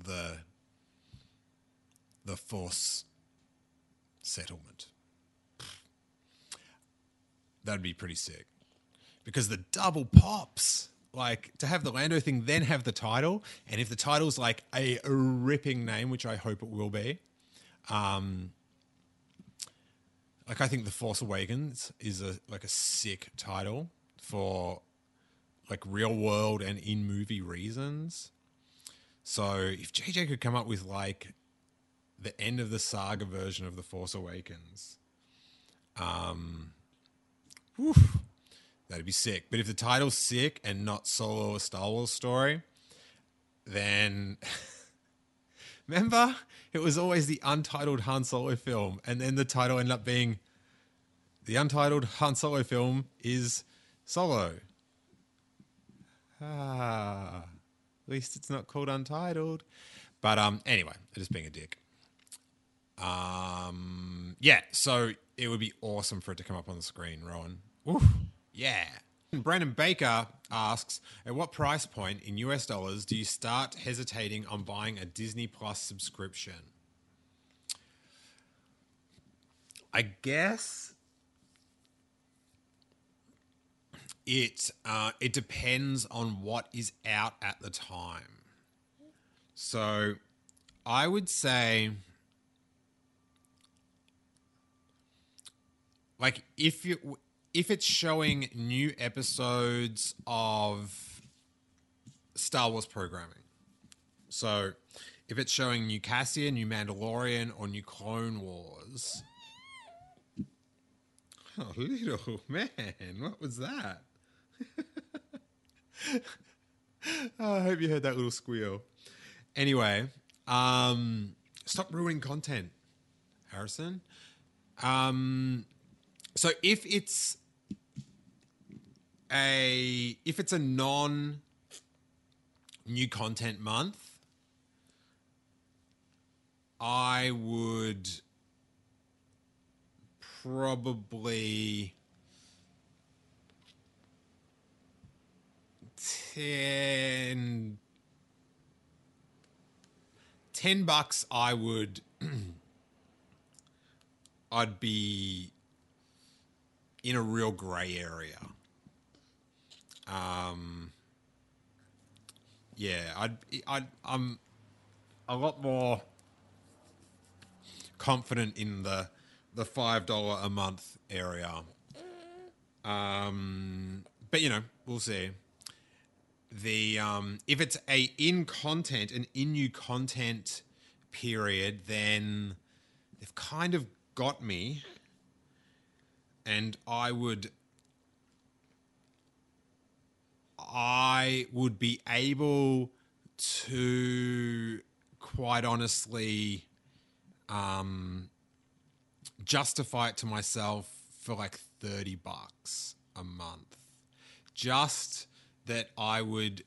Speaker 2: the the Force settlement. That'd be pretty sick. Because the double pops, like to have the Lando thing, then have the title, and if the title's like a ripping name, which I hope it will be, um, like I think The Force Awakens is a like a sick title for like real world and in movie reasons. So if JJ could come up with like the end of the saga version of The Force Awakens, um, that'd be sick. But if the title's sick and not solo a Star Wars story, then Remember? It was always the untitled Han Solo film, and then the title ended up being the untitled Han Solo film is Solo. Ah, at least it's not called Untitled. But um, anyway, just being a dick. Um, yeah, so it would be awesome for it to come up on the screen, Rowan. Yeah. Brandon Baker asks, at what price point in US dollars do you start hesitating on buying a Disney Plus subscription? I guess it uh, it depends on what is out at the time. So, I would say, like, if you if it's showing new episodes of Star Wars programming. So if it's showing new Cassian, new Mandalorian, or new Clone Wars. Oh, little man, what was that? oh, I hope you heard that little squeal. Anyway, um, stop ruining content, Harrison. Um, so if it's a if it's a non new content month, I would probably ten ten bucks I would I'd be in a real grey area. Um yeah, I'd I'd I'm a lot more confident in the the five dollar a month area. Um, but you know, we'll see. The um, if it's a in content, an in new content period, then they've kind of got me, and I would. I would be able to quite honestly um, justify it to myself for like 30 bucks a month. Just that I would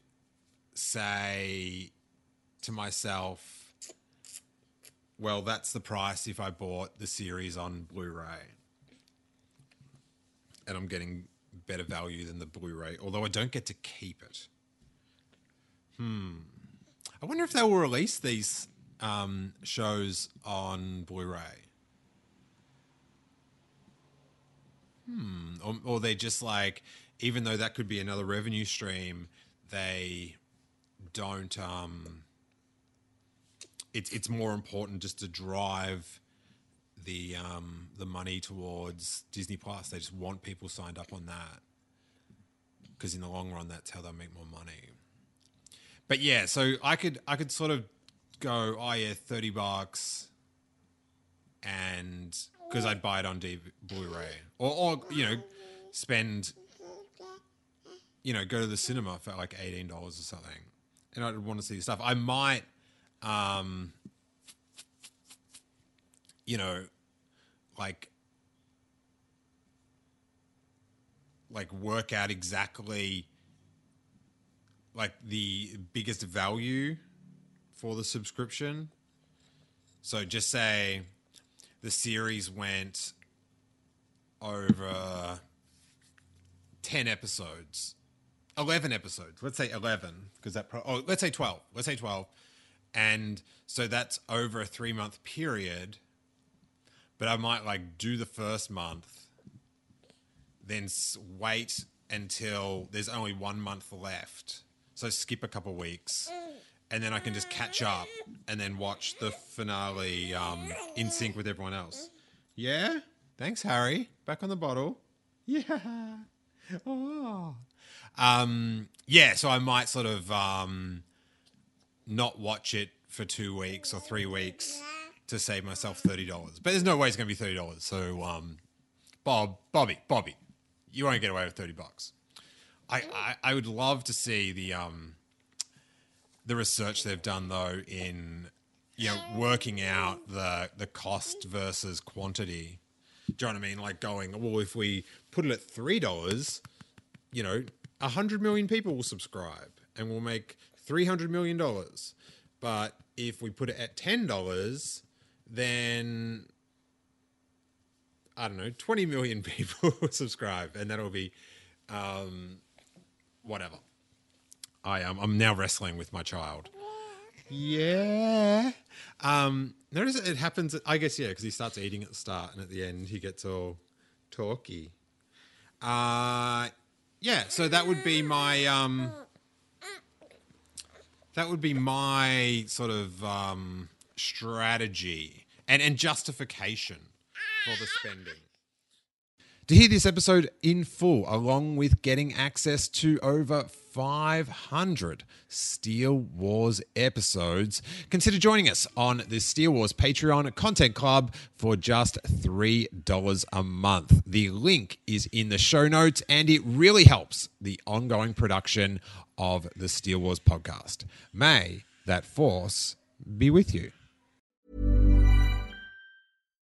Speaker 2: say to myself, well, that's the price if I bought the series on Blu ray. And I'm getting better value than the Blu ray, although I don't get to keep it. Hmm. I wonder if they will release these um, shows on Blu-ray. Hmm. Or, or they just like, even though that could be another revenue stream, they don't. Um, it's it's more important just to drive the um, the money towards Disney Plus. They just want people signed up on that because in the long run, that's how they'll make more money. But yeah, so I could I could sort of go, oh yeah, thirty bucks, and because I'd buy it on D- Blu-ray, or or you know, spend, you know, go to the cinema for like eighteen dollars or something, and I'd want to see the stuff. I might, um, you know, like like work out exactly like the biggest value for the subscription. So just say the series went over 10 episodes, 11 episodes. Let's say 11 because that pro- oh, let's say 12. Let's say 12. And so that's over a 3 month period. But I might like do the first month then wait until there's only 1 month left. So skip a couple weeks and then I can just catch up and then watch the finale um, in sync with everyone else. Yeah, thanks, Harry. Back on the bottle. Yeah. Oh. Um, yeah, so I might sort of um, not watch it for two weeks or three weeks to save myself thirty dollars. But there's no way it's going to be thirty dollars. So, um, Bob, Bobby, Bobby, you won't get away with thirty bucks. I, I, I would love to see the um, the research they've done though in you know working out the the cost versus quantity. Do you know what I mean? Like going, well, if we put it at three dollars, you know, a hundred million people will subscribe, and we'll make three hundred million dollars. But if we put it at ten dollars, then I don't know, twenty million people will subscribe, and that'll be um, whatever. I am. I'm now wrestling with my child. Yeah. Um, notice it happens. I guess yeah, because he starts eating at the start, and at the end he gets all talky. Uh, yeah. So that would be my um, that would be my sort of um, strategy and and justification for the spending. To hear this episode in full, along with getting access to over 500 Steele Wars episodes, consider joining us on the Steele Wars Patreon Content Club for just $3 a month. The link is in the show notes, and it really helps the ongoing production of the Steele Wars podcast. May that force be with you.